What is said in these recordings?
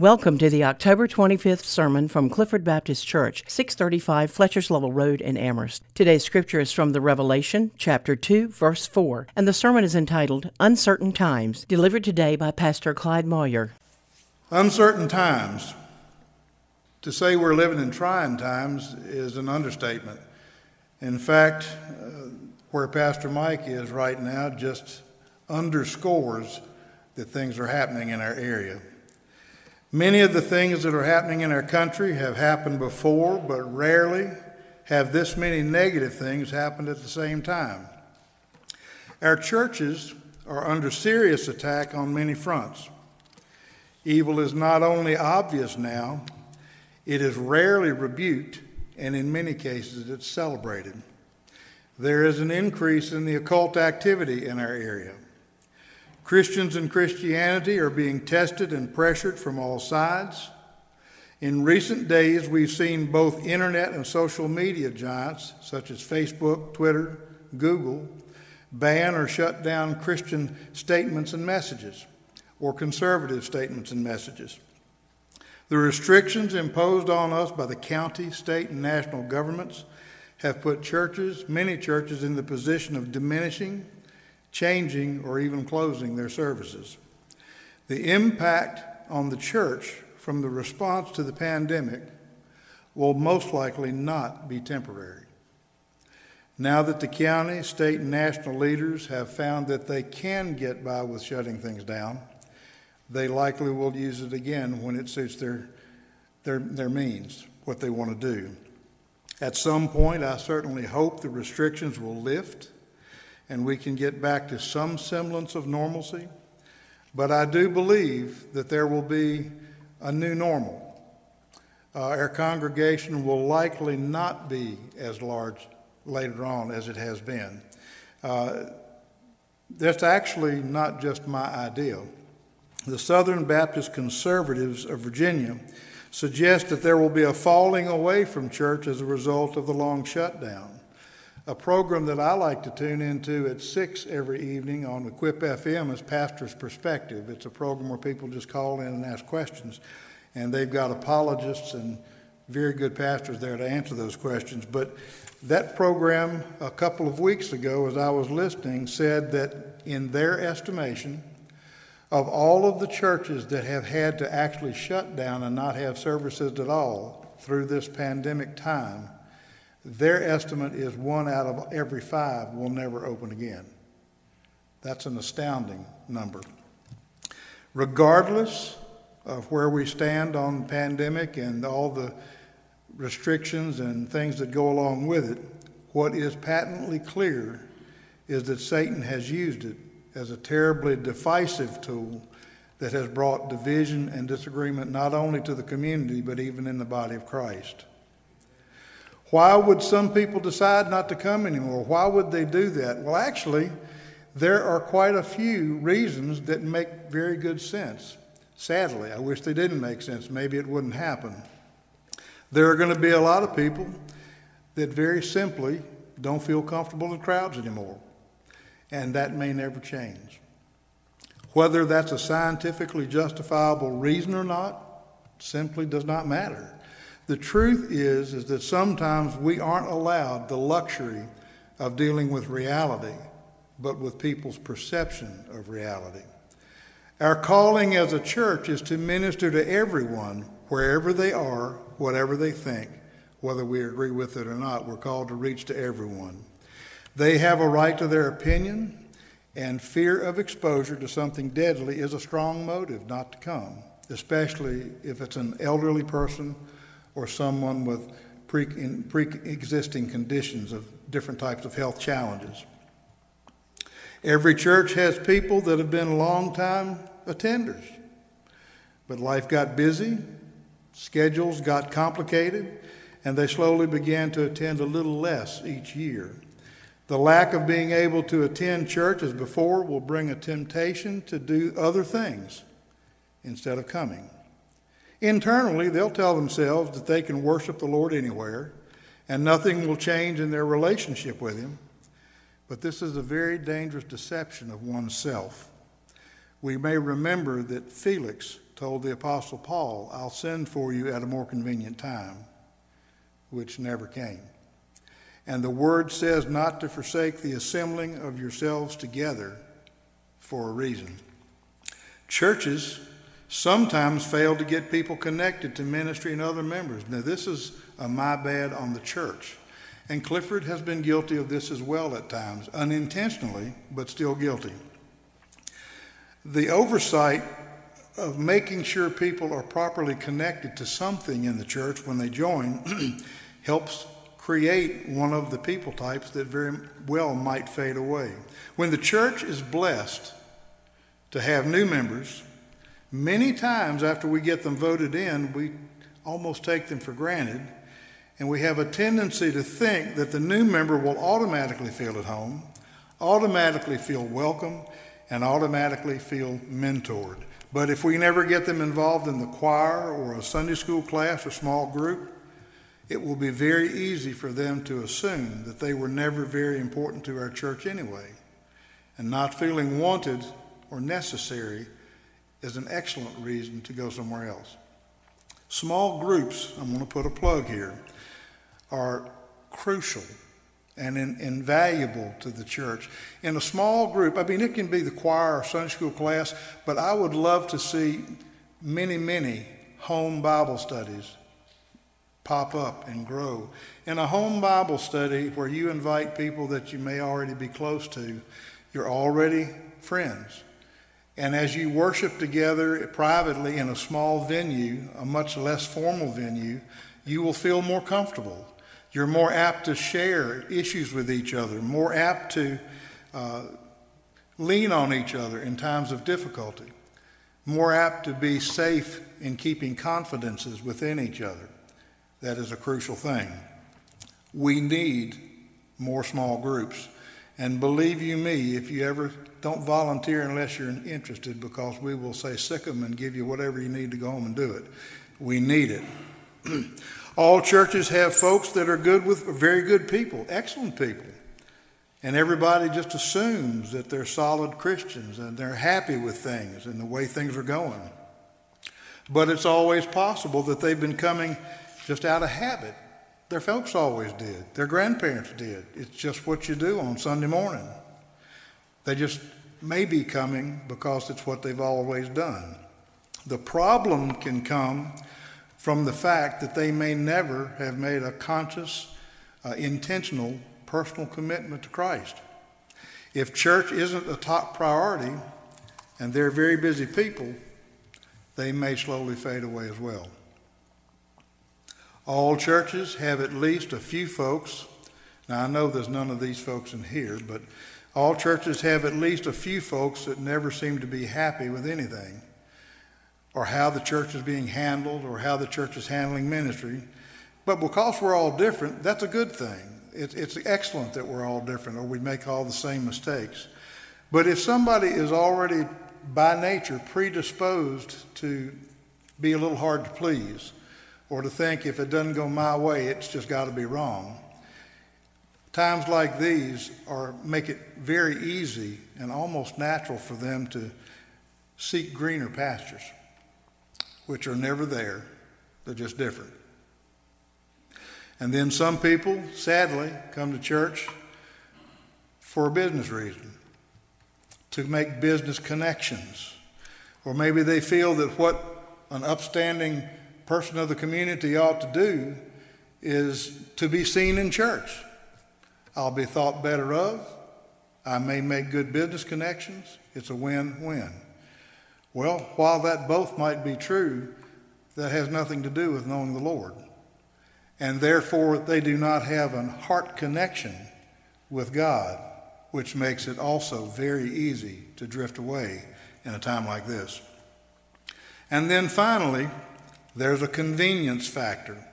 Welcome to the October 25th sermon from Clifford Baptist Church, 635 Fletcher's Level Road in Amherst. Today's scripture is from the Revelation, chapter 2, verse 4, and the sermon is entitled Uncertain Times, delivered today by Pastor Clyde Moyer. Uncertain times. To say we're living in trying times is an understatement. In fact, uh, where Pastor Mike is right now just underscores that things are happening in our area. Many of the things that are happening in our country have happened before, but rarely have this many negative things happened at the same time. Our churches are under serious attack on many fronts. Evil is not only obvious now, it is rarely rebuked, and in many cases it's celebrated. There is an increase in the occult activity in our area. Christians and Christianity are being tested and pressured from all sides. In recent days, we've seen both internet and social media giants, such as Facebook, Twitter, Google, ban or shut down Christian statements and messages, or conservative statements and messages. The restrictions imposed on us by the county, state, and national governments have put churches, many churches, in the position of diminishing changing, or even closing their services. The impact on the church from the response to the pandemic will most likely not be temporary. Now that the county, state, and national leaders have found that they can get by with shutting things down, they likely will use it again when it suits their, their, their means, what they want to do. At some point, I certainly hope the restrictions will lift and we can get back to some semblance of normalcy. But I do believe that there will be a new normal. Uh, our congregation will likely not be as large later on as it has been. Uh, that's actually not just my idea. The Southern Baptist Conservatives of Virginia suggest that there will be a falling away from church as a result of the long shutdown a program that I like to tune into at 6 every evening on Equip FM is Pastor's Perspective. It's a program where people just call in and ask questions, and they've got apologists and very good pastors there to answer those questions. But that program, a couple of weeks ago, as I was listening, said that in their estimation, of all of the churches that have had to actually shut down and not have services at all through this pandemic time, their estimate is one out of every five will never open again. That's an astounding number. Regardless of where we stand on the pandemic and all the restrictions and things that go along with it, what is patently clear is that Satan has used it as a terribly divisive tool that has brought division and disagreement not only to the community but even in the body of Christ. Why would some people decide not to come anymore? Why would they do that? Well, actually, there are quite a few reasons that make very good sense. Sadly, I wish they didn't make sense. Maybe it wouldn't happen. There are going to be a lot of people that very simply don't feel comfortable in crowds anymore, and that may never change. Whether that's a scientifically justifiable reason or not simply does not matter. The truth is, is that sometimes we aren't allowed the luxury of dealing with reality, but with people's perception of reality. Our calling as a church is to minister to everyone, wherever they are, whatever they think, whether we agree with it or not. We're called to reach to everyone. They have a right to their opinion, and fear of exposure to something deadly is a strong motive not to come, especially if it's an elderly person or someone with pre existing conditions of different types of health challenges. Every church has people that have been long-time attenders, but life got busy, schedules got complicated, and they slowly began to attend a little less each year. The lack of being able to attend church as before will bring a temptation to do other things instead of coming. Internally, they'll tell themselves that they can worship the Lord anywhere and nothing will change in their relationship with Him. But this is a very dangerous deception of oneself. We may remember that Felix told the Apostle Paul, I'll send for you at a more convenient time, which never came. And the word says not to forsake the assembling of yourselves together for a reason. Churches sometimes fail to get people connected to ministry and other members. Now, this is a my bad on the church. And Clifford has been guilty of this as well at times, unintentionally, but still guilty. The oversight of making sure people are properly connected to something in the church when they join helps create one of the people types that very well might fade away. When the church is blessed to have new members, many times after we get them voted in, we almost take them for granted and we have a tendency to think that the new member will automatically feel at home, automatically feel welcome, and automatically feel mentored. But if we never get them involved in the choir or a Sunday school class or small group, it will be very easy for them to assume that they were never very important to our church anyway. And not feeling wanted or necessary is an excellent reason to go somewhere else. Small groups, I'm going to put a plug here are crucial and in, invaluable to the church. In a small group, I mean, it can be the choir or Sunday school class, but I would love to see many, many home Bible studies pop up and grow. In a home Bible study where you invite people that you may already be close to, you're already friends. And as you worship together privately in a small venue, a much less formal venue, you will feel more comfortable. You're more apt to share issues with each other, more apt to uh, lean on each other in times of difficulty, more apt to be safe in keeping confidences within each other. That is a crucial thing. We need more small groups. And believe you me, if you ever don't volunteer unless you're interested, because we will say sick them and give you whatever you need to go home and do it. We need it. All churches have folks that are good with very good people, excellent people. And everybody just assumes that they're solid Christians and they're happy with things and the way things are going. But it's always possible that they've been coming just out of habit. Their folks always did, their grandparents did. It's just what you do on Sunday morning. They just may be coming because it's what they've always done. The problem can come from the fact that they may never have made a conscious, uh, intentional, personal commitment to Christ. If church isn't a top priority and they're very busy people, they may slowly fade away as well. All churches have at least a few folks. Now, I know there's none of these folks in here, but all churches have at least a few folks that never seem to be happy with anything or how the church is being handled or how the church is handling ministry. But because we're all different, that's a good thing. It, it's excellent that we're all different or we make all the same mistakes. But if somebody is already by nature predisposed to be a little hard to please or to think if it doesn't go my way, it's just got to be wrong. Times like these are make it very easy and almost natural for them to seek greener pastures which are never there, they're just different. And then some people, sadly, come to church for a business reason, to make business connections. Or maybe they feel that what an upstanding person of the community ought to do is to be seen in church. I'll be thought better of. I may make good business connections. It's a win win. Well, while that both might be true, that has nothing to do with knowing the Lord. And therefore, they do not have a heart connection with God, which makes it also very easy to drift away in a time like this. And then finally, there's a convenience factor.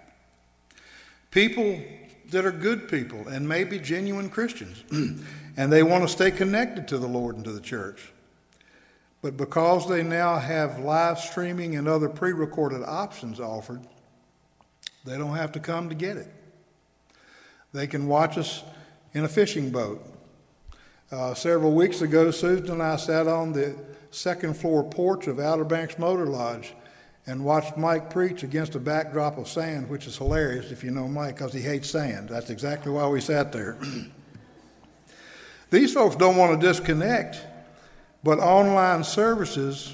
People that are good people and maybe genuine Christians, and they want to stay connected to the Lord and to the church. But because they now have live streaming and other pre recorded options offered, they don't have to come to get it. They can watch us in a fishing boat. Uh, several weeks ago, Susan and I sat on the second floor porch of Outer Banks Motor Lodge and watched Mike preach against a backdrop of sand, which is hilarious if you know Mike because he hates sand. That's exactly why we sat there. These folks don't want to disconnect, but online services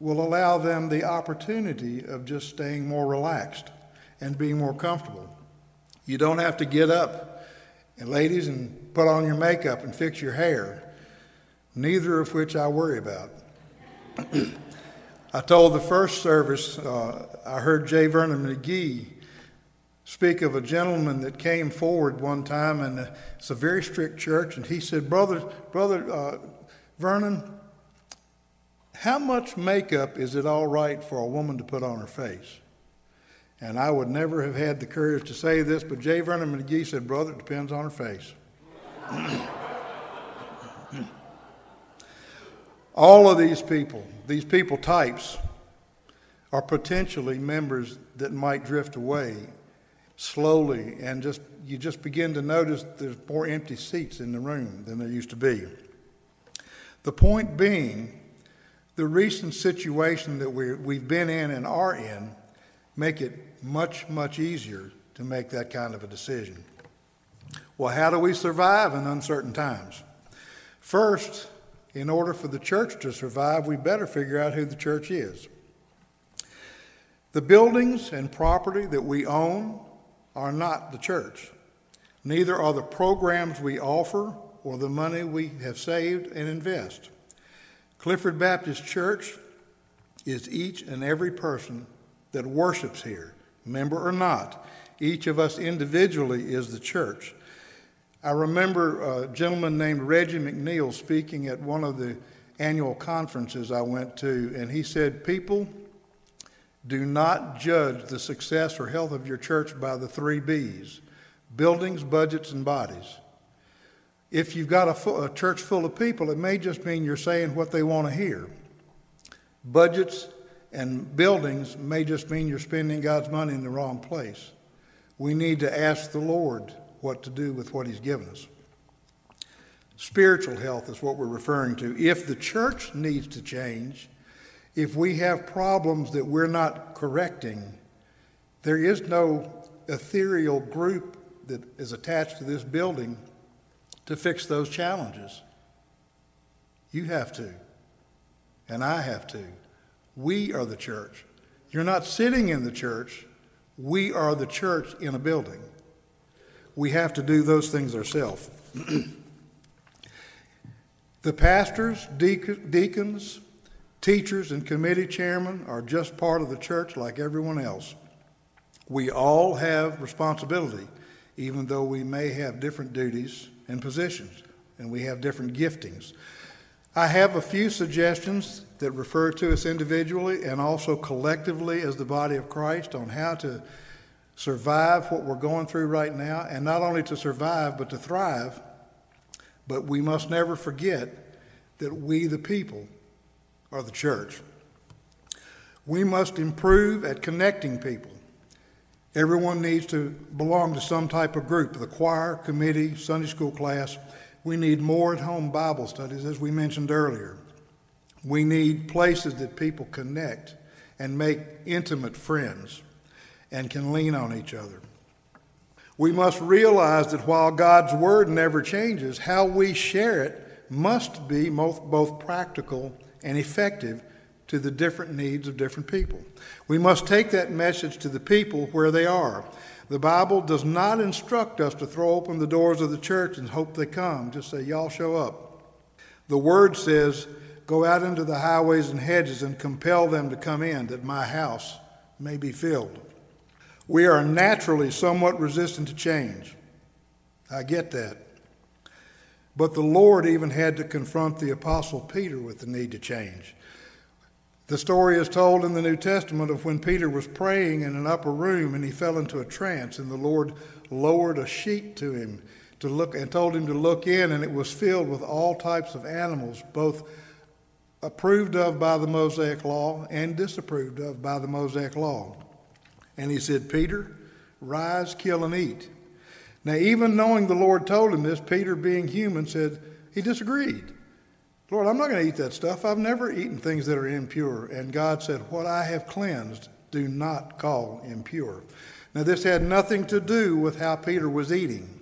will allow them the opportunity of just staying more relaxed and being more comfortable. You don't have to get up, and ladies, and put on your makeup and fix your hair, neither of which I worry about. I told the first service, uh, I heard J. Vernon McGee speak of a gentleman that came forward one time, and it's a very strict church, and he said, Brother, Brother uh, Vernon, how much makeup is it all right for a woman to put on her face? And I would never have had the courage to say this, but J. Vernon McGee said, Brother, it depends on her face. all of these people, these people types, are potentially members that might drift away slowly and just you just begin to notice there's more empty seats in the room than there used to be. The point being, the recent situation that we we've been in and are in make it much, much easier to make that kind of a decision. Well, how do we survive in uncertain times? First, in order for the church to survive, we better figure out who the church is. The buildings and property that we own are not the church. Neither are the programs we offer or the money we have saved and invest. Clifford Baptist Church is each and every person that worships here, member or not. Each of us individually is the church. I remember a gentleman named Reggie McNeal speaking at one of the annual conferences I went to, and he said, People, do not judge the success or health of your church by the three B's buildings, budgets, and bodies. If you've got a, full, a church full of people, it may just mean you're saying what they want to hear. Budgets and buildings may just mean you're spending God's money in the wrong place. We need to ask the Lord what to do with what He's given us. Spiritual health is what we're referring to. If the church needs to change, if we have problems that we're not correcting, there is no ethereal group that is attached to this building to fix those challenges. You have to, and I have to. We are the church. You're not sitting in the church, we are the church in a building. We have to do those things ourselves. the pastors, deacons, Teachers and committee chairmen are just part of the church like everyone else. We all have responsibility, even though we may have different duties and positions, and we have different giftings. I have a few suggestions that refer to us individually and also collectively as the body of Christ on how to survive what we're going through right now, and not only to survive, but to thrive. But we must never forget that we, the people, are the church. We must improve at connecting people. Everyone needs to belong to some type of group the choir, committee, Sunday school class. We need more at home Bible studies, as we mentioned earlier. We need places that people connect and make intimate friends and can lean on each other. We must realize that while God's Word never changes, how we share it must be both, practical and effective to the different needs of different people. We must take that message to the people where they are. The Bible does not instruct us to throw open the doors of the church and hope they come. Just say, Y'all show up. The Word says, Go out into the highways and hedges and compel them to come in, that my house may be filled. We are naturally somewhat resistant to change. I get that. But the Lord even had to confront the Apostle Peter with the need to change. The story is told in the New Testament of when Peter was praying in an upper room and he fell into a trance, and the Lord lowered a sheet to him to look and told him to look in, and it was filled with all types of animals, both approved of by the Mosaic law and disapproved of by the Mosaic law. And he said, Peter, rise, kill, and eat. Now, even knowing the Lord told him this, Peter, being human, said, he disagreed. Lord, I'm not going to eat that stuff. I've never eaten things that are impure. And God said, What I have cleansed, do not call impure. Now, this had nothing to do with how Peter was eating.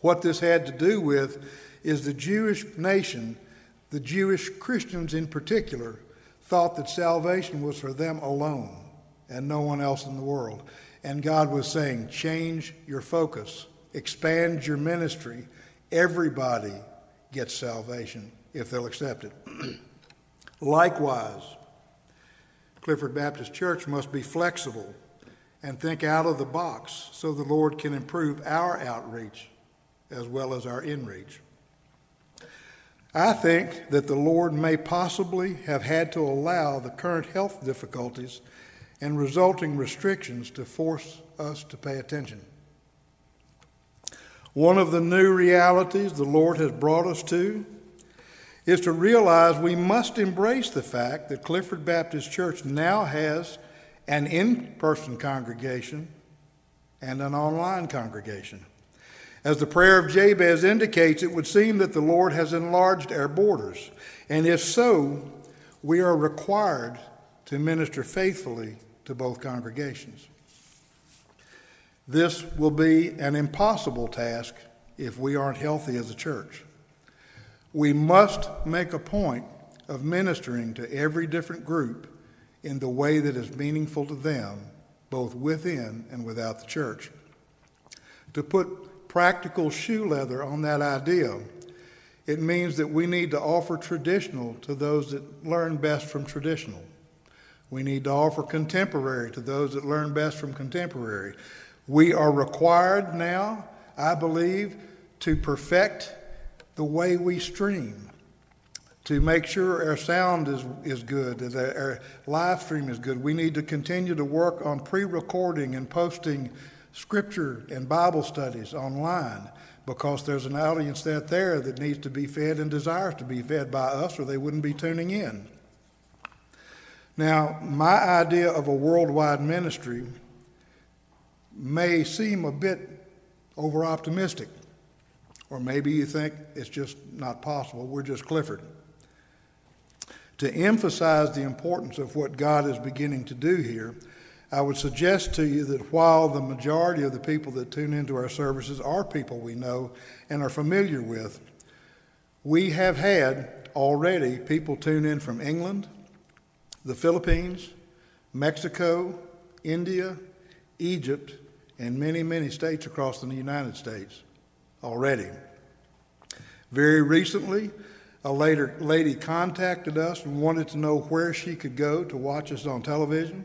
What this had to do with is the Jewish nation, the Jewish Christians in particular, thought that salvation was for them alone and no one else in the world. And God was saying, change your focus, expand your ministry. Everybody gets salvation if they'll accept it. Likewise, Clifford Baptist Church must be flexible and think out of the box so the Lord can improve our outreach as well as our inreach. I think that the Lord may possibly have had to allow the current health difficulties and resulting restrictions to force us to pay attention. One of the new realities the Lord has brought us to is to realize we must embrace the fact that Clifford Baptist Church now has an in person congregation and an online congregation. As the prayer of Jabez indicates, it would seem that the Lord has enlarged our borders. And if so, we are required to minister faithfully to both congregations. This will be an impossible task if we aren't healthy as a church. We must make a point of ministering to every different group in the way that is meaningful to them, both within and without the church. To put practical shoe leather on that idea, it means that we need to offer traditional to those that learn best from traditional. We need to offer contemporary to those that learn best from contemporary. We are required now, I believe, to perfect the way we stream to make sure our sound is, is good, that our live stream is good. We need to continue to work on pre recording and posting scripture and Bible studies online because there's an audience out there that needs to be fed and desires to be fed by us or they wouldn't be tuning in. Now, my idea of a worldwide ministry may seem a bit over optimistic. Or maybe you think it's just not possible. We're just Clifford. To emphasize the importance of what God is beginning to do here, I would suggest to you that while the majority of the people that tune into our services are people we know and are familiar with, we have had already people tune in from England, the Philippines, Mexico, India, Egypt, and many, many states across the United States already. Very recently, a later, lady contacted us and wanted to know where she could go to watch us on television.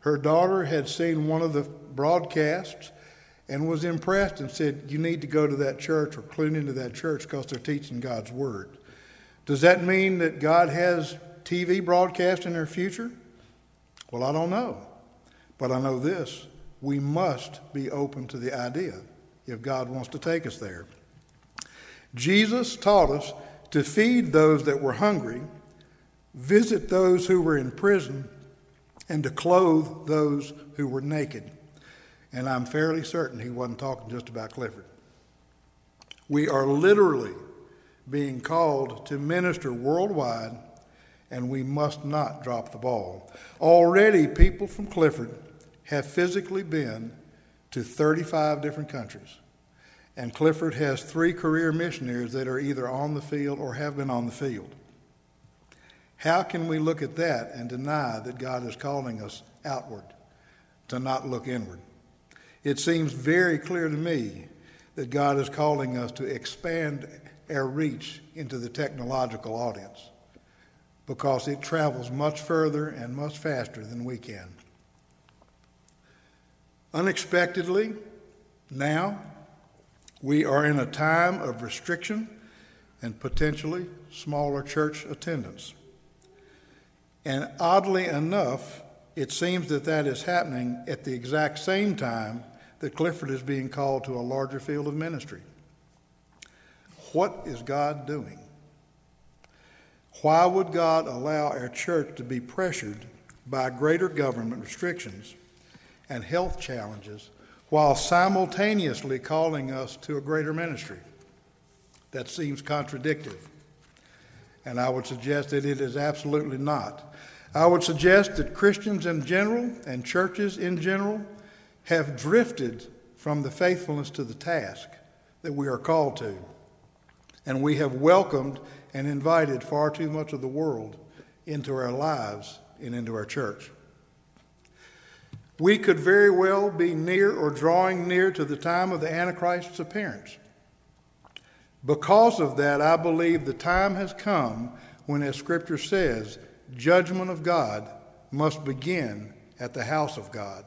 Her daughter had seen one of the broadcasts and was impressed and said, You need to go to that church or tune into that church because they're teaching God's Word. Does that mean that God has TV broadcast in their future? Well, I don't know. But I know this we must be open to the idea if God wants to take us there. Jesus taught us to feed those that were hungry, visit those who were in prison, and to clothe those who were naked. And I'm fairly certain he wasn't talking just about Clifford. We are literally being called to minister worldwide, and we must not drop the ball. Already, people from Clifford have physically been to 35 different countries. And Clifford has three career missionaries that are either on the field or have been on the field. How can we look at that and deny that God is calling us outward, to not look inward? It seems very clear to me that God is calling us to expand our reach into the technological audience because it travels much further and much faster than we can. Unexpectedly, now, we are in a time of restriction and potentially smaller church attendance. And oddly enough, it seems that that is happening at the exact same time that Clifford is being called to a larger field of ministry. What is God doing? Why would God allow our church to be pressured by greater government restrictions and health challenges while simultaneously calling us to a greater ministry? That seems contradictory. And I would suggest that it is absolutely not. I would suggest that Christians in general and churches in general have drifted from the faithfulness to the task that we are called to. And we have welcomed and invited far too much of the world into our lives and into our church. We could very well be near or drawing near to the time of the Antichrist's appearance. Because of that, I believe the time has come when, as Scripture says, judgment of God must begin at the house of God.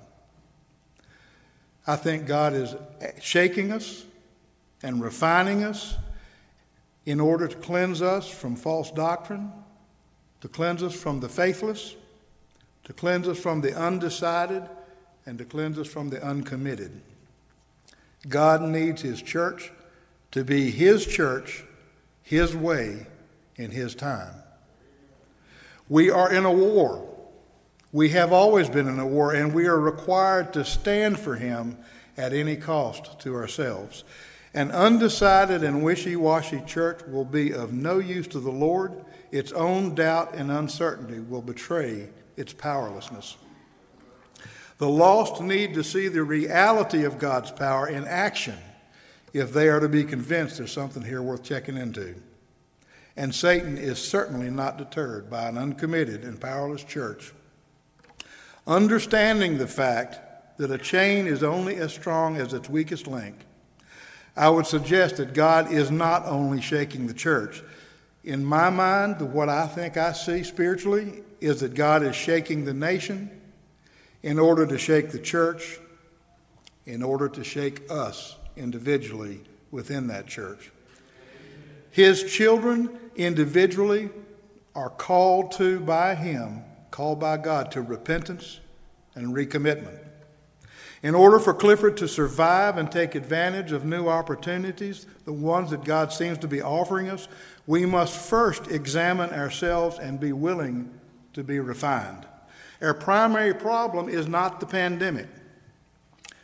I think God is shaking us and refining us in order to cleanse us from false doctrine, to cleanse us from the faithless, to cleanse us from the undecided, and to cleanse us from the uncommitted. God needs His church to be His church, His way, in His time. We are in a war. We have always been in a war, and we are required to stand for Him at any cost to ourselves. An undecided and wishy washy church will be of no use to the Lord. Its own doubt and uncertainty will betray its powerlessness. The lost need to see the reality of God's power in action if they are to be convinced there's something here worth checking into. And Satan is certainly not deterred by an uncommitted and powerless church. Understanding the fact that a chain is only as strong as its weakest link I would suggest that God is not only shaking the church. In my mind, what I think I see spiritually is that God is shaking the nation in order to shake the church, in order to shake us individually within that church. His children individually are called to by Him, called by God to repentance and recommitment. In order for Clifford to survive and take advantage of new opportunities, the ones that God seems to be offering us, we must first examine ourselves and be willing to be refined. Our primary problem is not the pandemic.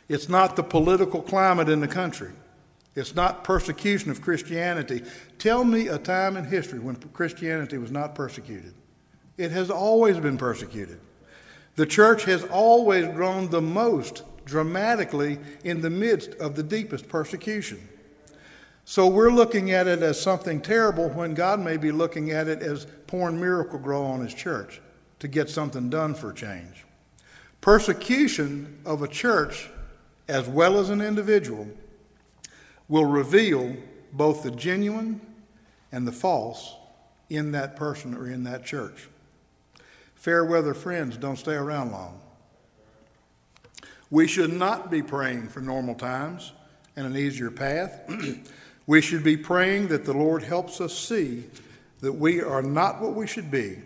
It's not the political climate in the country. It's not persecution of Christianity. Tell me a time in history when Christianity was not persecuted. It has always been persecuted. The church has always grown the most dramatically in the midst of the deepest persecution. So we're looking at it as something terrible when God may be looking at it as pouring Miracle-Gro on his church to get something done for change. Persecution of a church, as well as an individual, will reveal both the genuine and the false in that person or in that church. Fair weather friends don't stay around long. We should not be praying for normal times and an easier path. we should be praying that the Lord helps us see that we are not what we should be.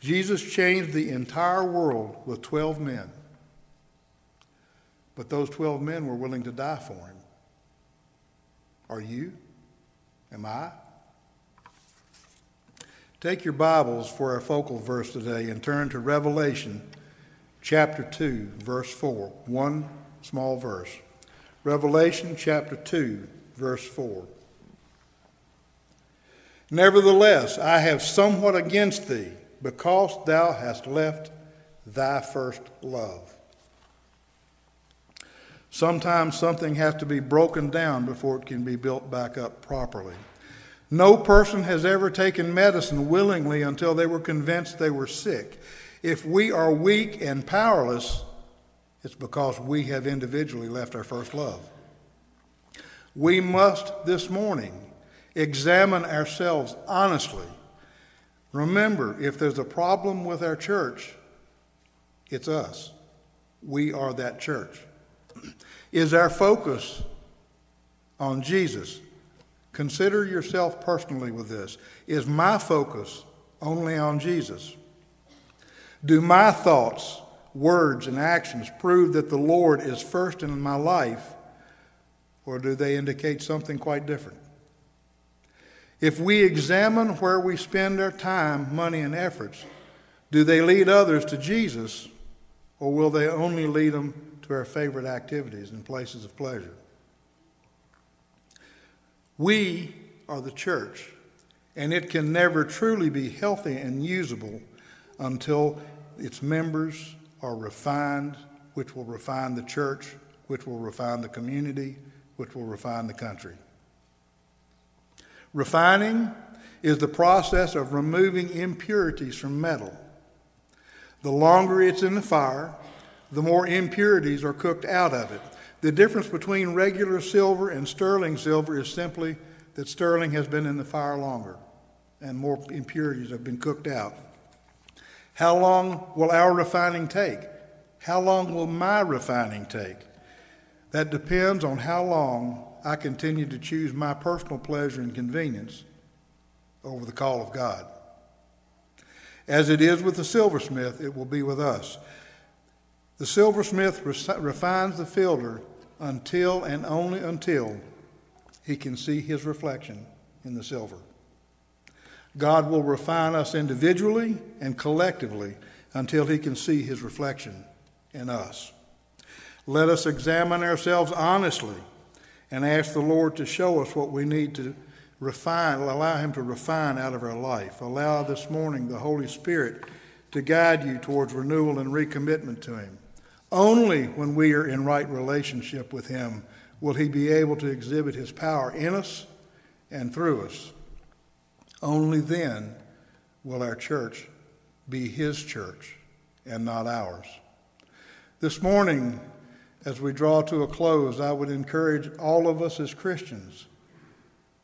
Jesus changed the entire world with 12 men. But those 12 men were willing to die for him. Are you? Am I? Take your Bibles for our focal verse today and turn to Revelation chapter 2, verse 4. One small verse. Revelation chapter 2, verse 4. Nevertheless, I have somewhat against thee, because thou hast left thy first love. Sometimes something has to be broken down before it can be built back up properly. No person has ever taken medicine willingly until they were convinced they were sick. If we are weak and powerless, it's because we have individually left our first love. We must this morning examine ourselves honestly. Remember, if there's a problem with our church, it's us. We are that church. Is our focus on Jesus? Consider yourself personally with this. Is my focus only on Jesus? Do my thoughts, words, and actions prove that the Lord is first in my life, or do they indicate something quite different? If we examine where we spend our time, money, and efforts, do they lead others to Jesus, or will they only lead them to our favorite activities and places of pleasure? We are the church, and it can never truly be healthy and usable until its members are refined, which will refine the church, which will refine the community, which will refine the country. Refining is the process of removing impurities from metal. The longer it's in the fire, the more impurities are cooked out of it. The difference between regular silver and sterling silver is simply that sterling has been in the fire longer and more impurities have been cooked out. How long will our refining take? How long will my refining take? That depends on how long I continue to choose my personal pleasure and convenience over the call of God. As it is with the silversmith, it will be with us. The silversmith refines the filter until and only until he can see his reflection in the silver. God will refine us individually and collectively until he can see his reflection in us. Let us examine ourselves honestly and ask the Lord to show us what we need to refine, allow him to refine out of our life. Allow this morning the Holy Spirit to guide you towards renewal and recommitment to him. Only when we are in right relationship with him will he be able to exhibit his power in us and through us. Only then will our church be his church and not ours. This morning, as we draw to a close, I would encourage all of us as Christians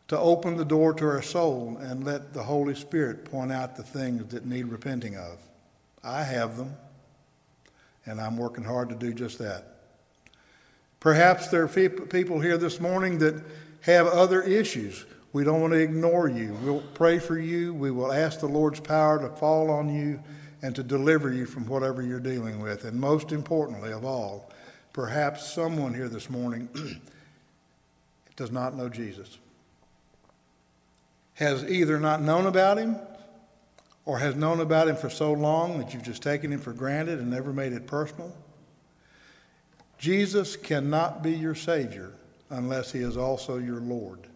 to open the door to our soul and let the Holy Spirit point out the things that need repenting of. I have them, and I'm working hard to do just that. Perhaps there are people here this morning that have other issues. We don't want to ignore you. We'll pray for you. We will ask the Lord's power to fall on you and to deliver you from whatever you're dealing with. And most importantly of all, perhaps someone here this morning does not know Jesus, has either not known about him or has known about him for so long that you've just taken him for granted and never made it personal. Jesus cannot be your Savior unless he is also your Lord.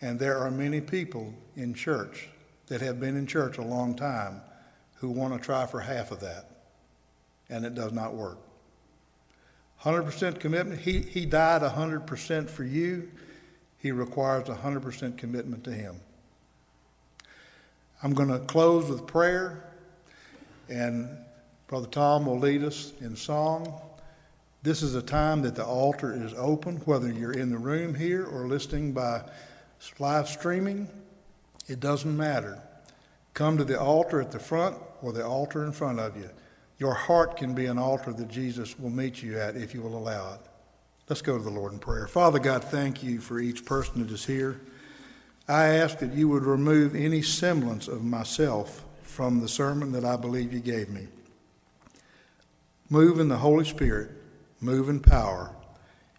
And there are many people in church that have been in church a long time who want to try for half of that, and it does not work. 100% commitment. He, he died 100% for you. He requires 100% commitment to Him. I'm going to close with prayer, and Brother Tom will lead us in song. This is a time that the altar is open, whether you're in the room here or listening by live streaming, it doesn't matter. Come to the altar at the front or the altar in front of you. Your heart can be an altar that Jesus will meet you at if you will allow it. Let's go to the Lord in prayer. Father God, thank you for each person that is here. I ask that you would remove any semblance of myself from the sermon that I believe you gave me. Move in the Holy Spirit, move in power,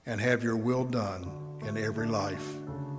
and have your will done in every life.